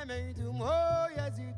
jamais eu d'humour, Jésus.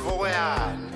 voyage.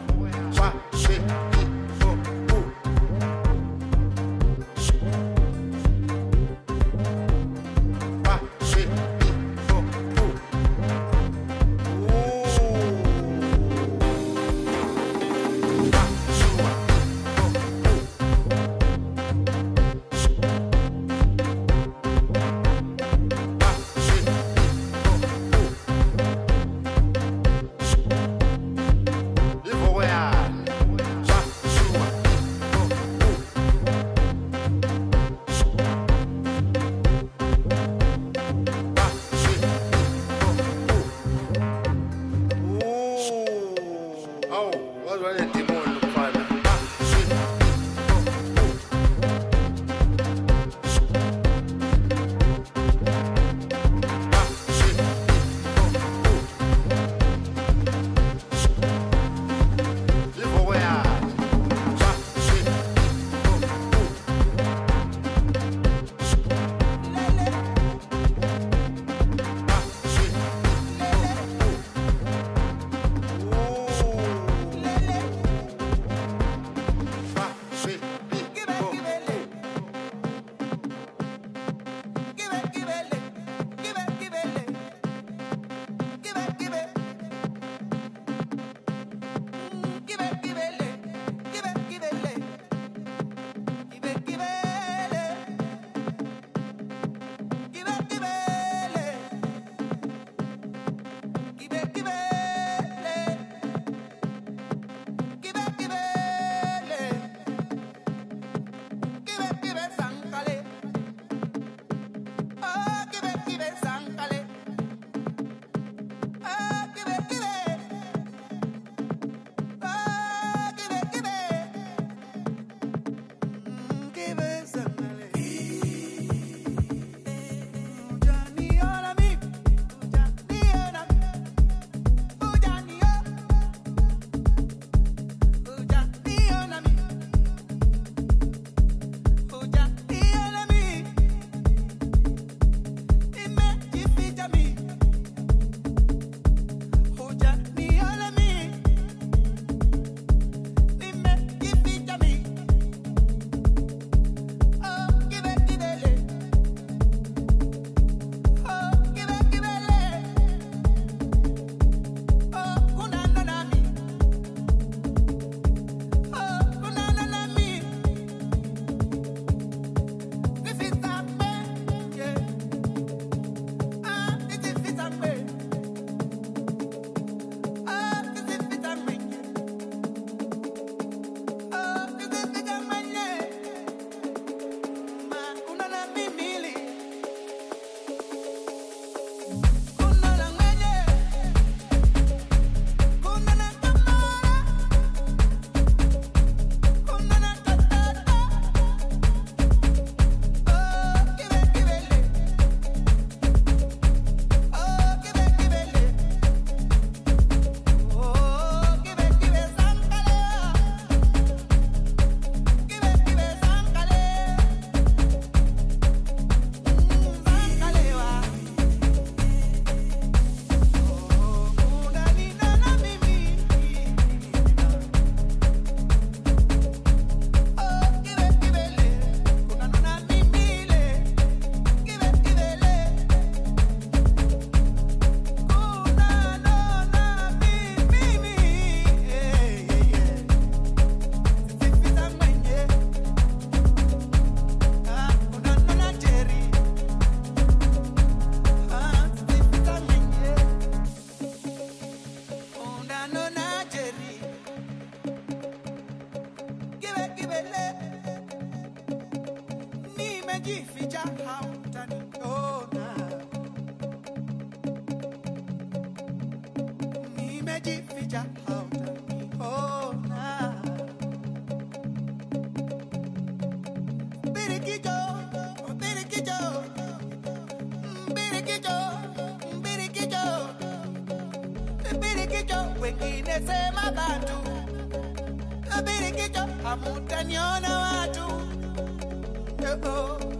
oh.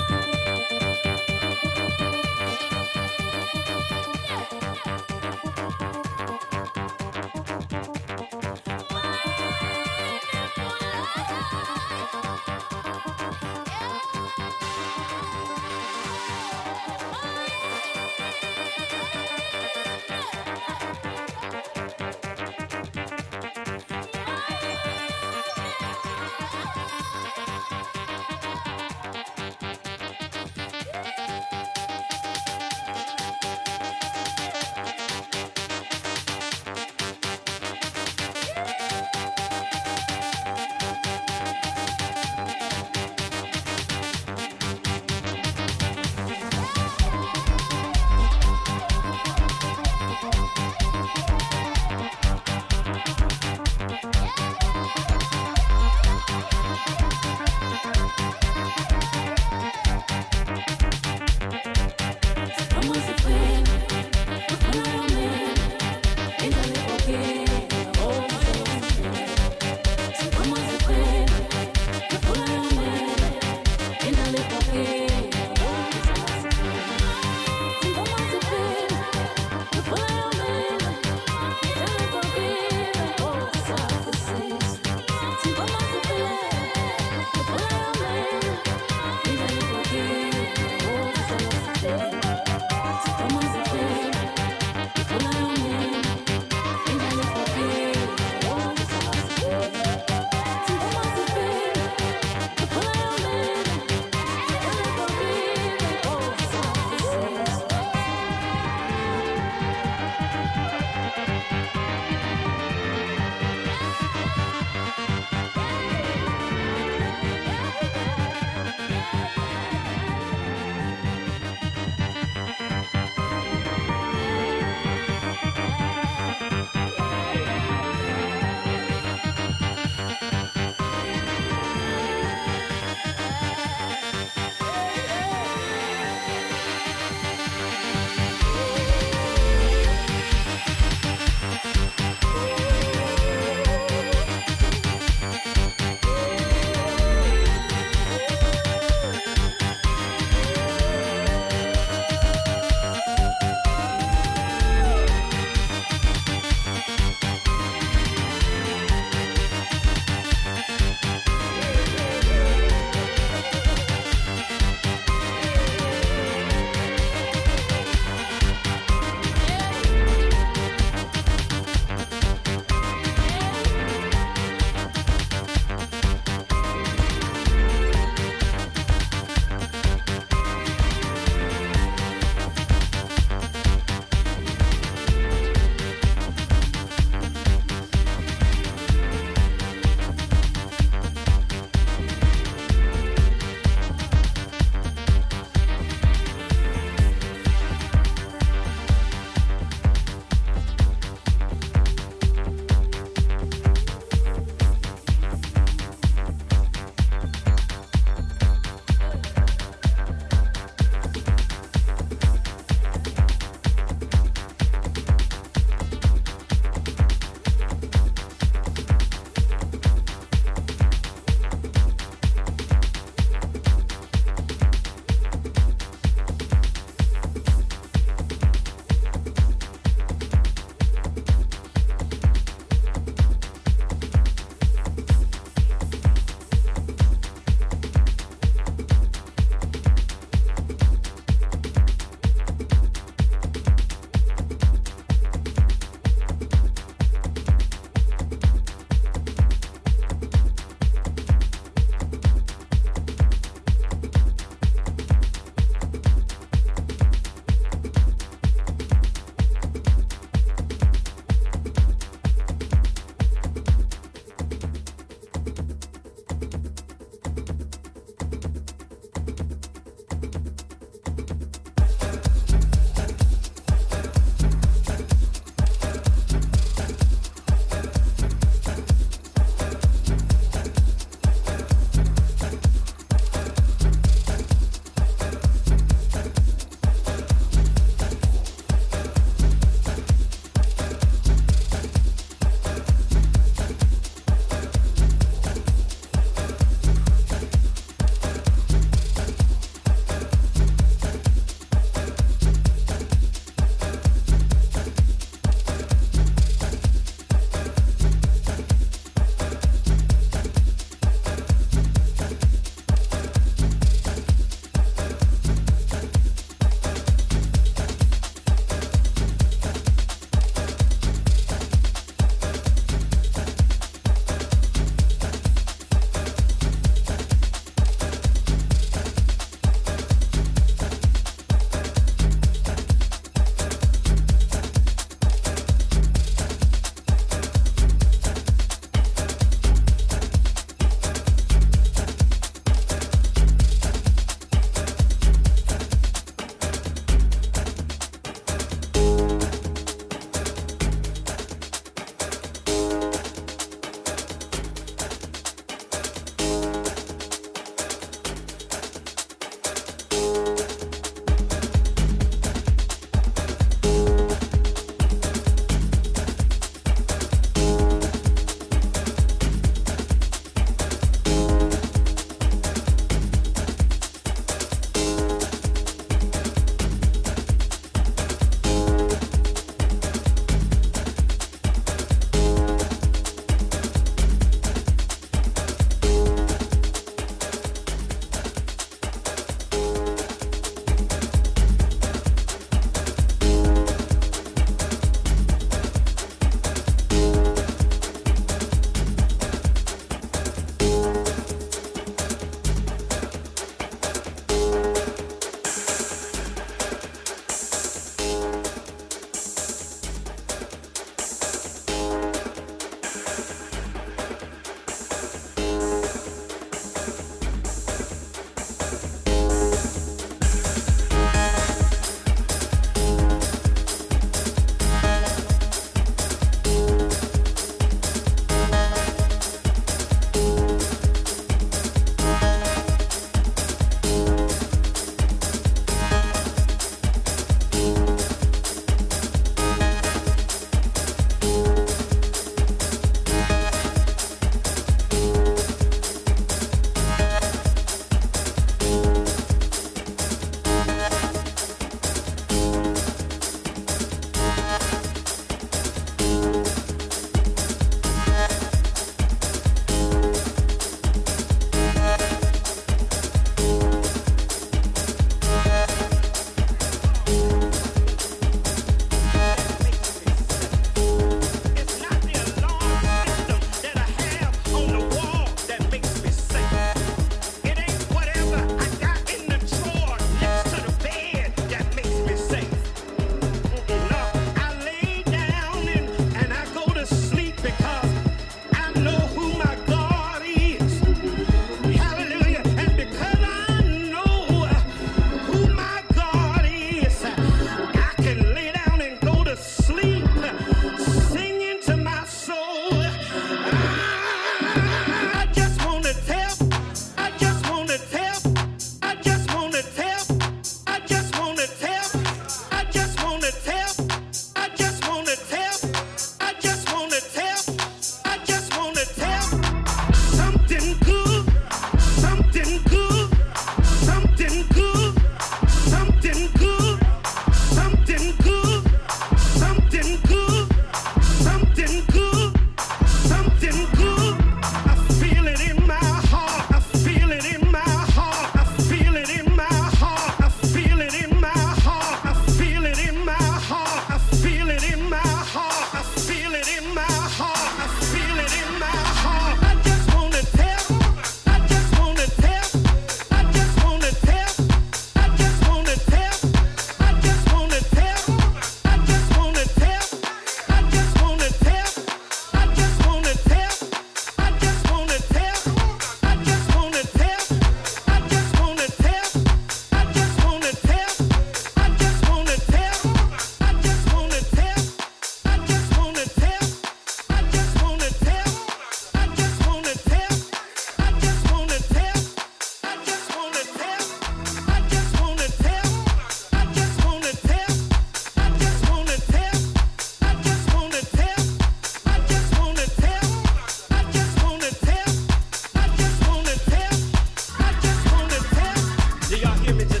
image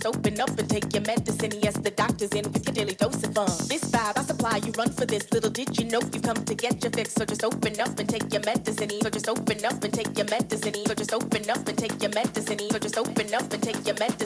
Just open up and take your medicine. Yes, the doctor's in with your daily dose of fun. This vibe I supply, you run for this. Little did you know you come to get your fix. So just open up and take your medicine. So just open up and take your medicine. So just open up and take your medicine. So just open up and take your medicine.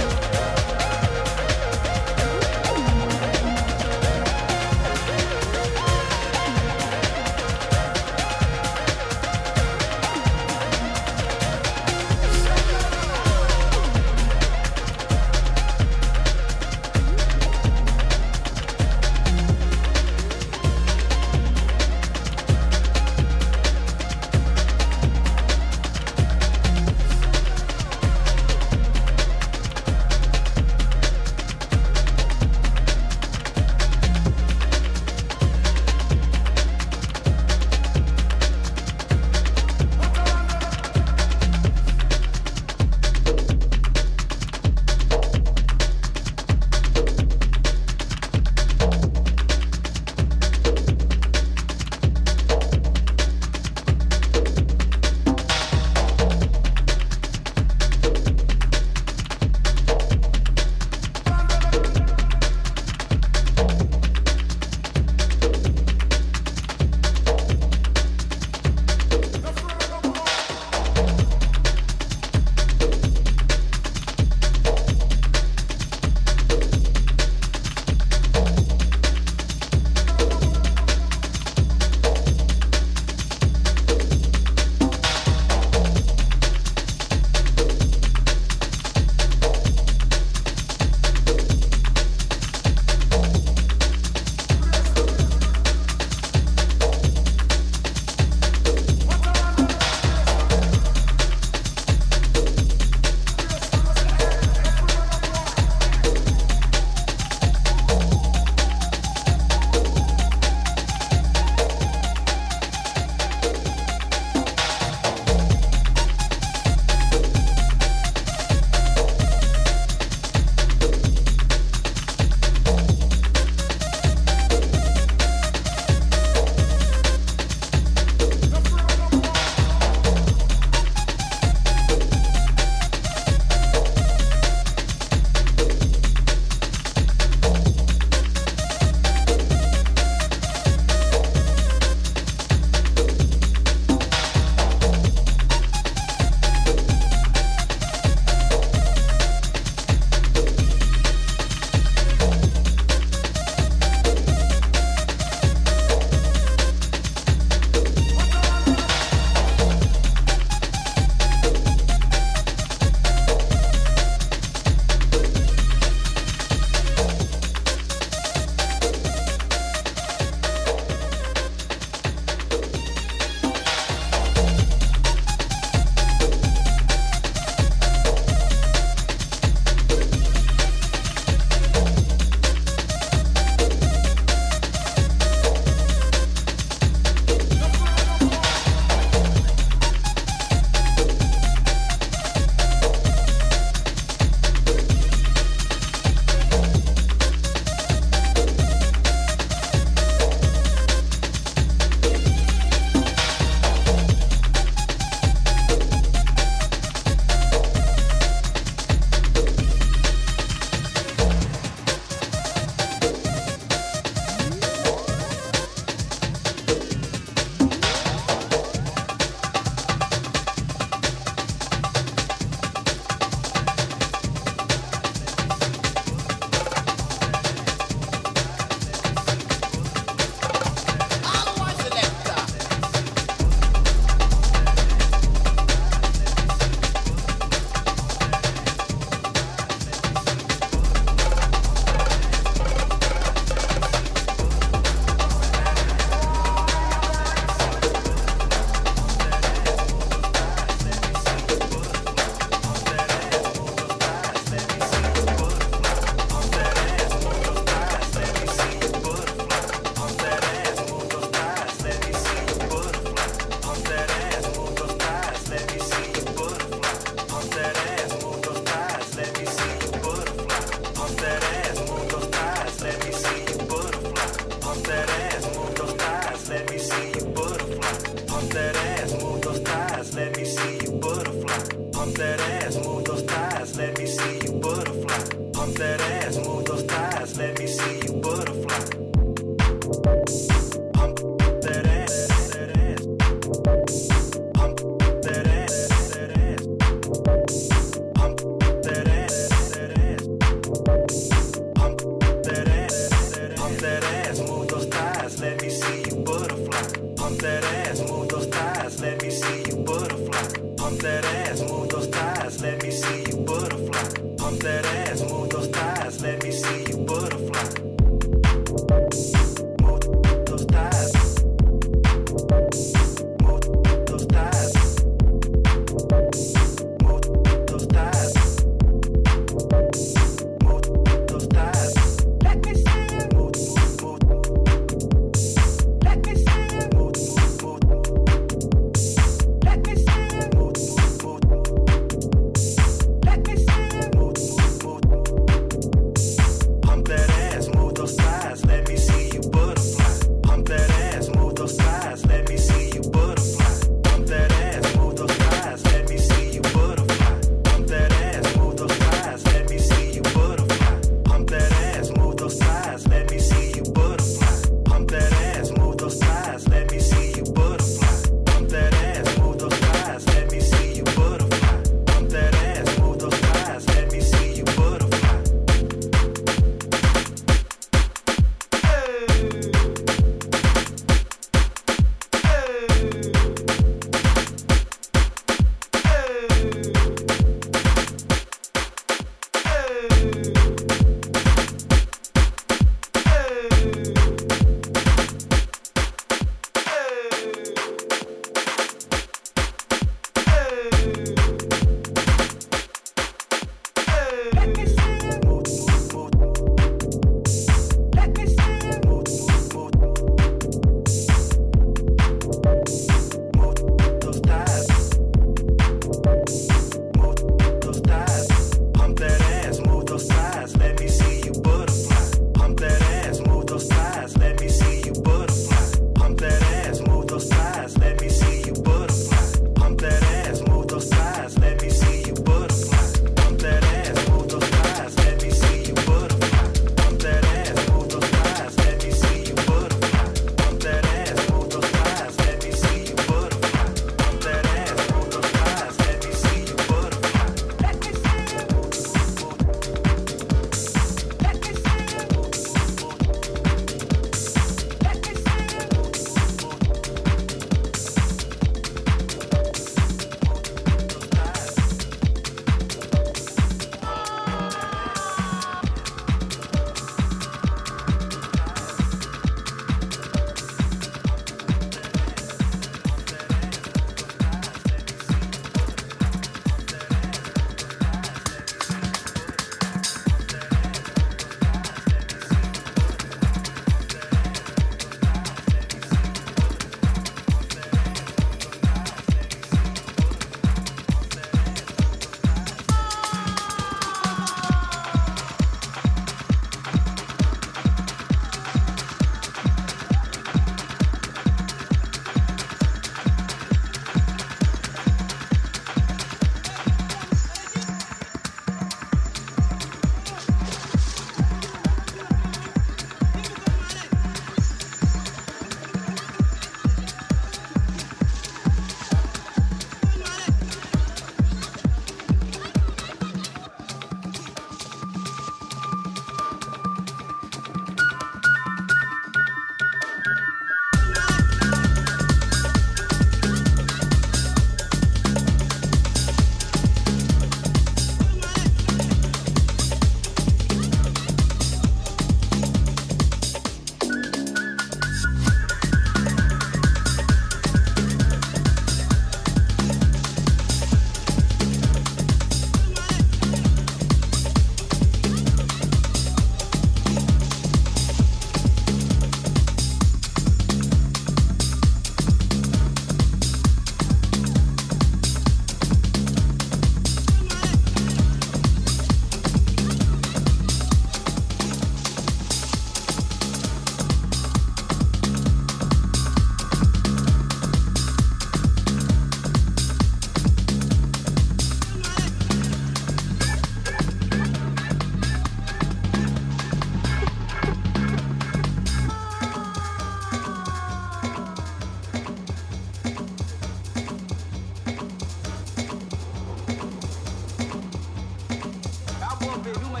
Rumah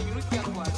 段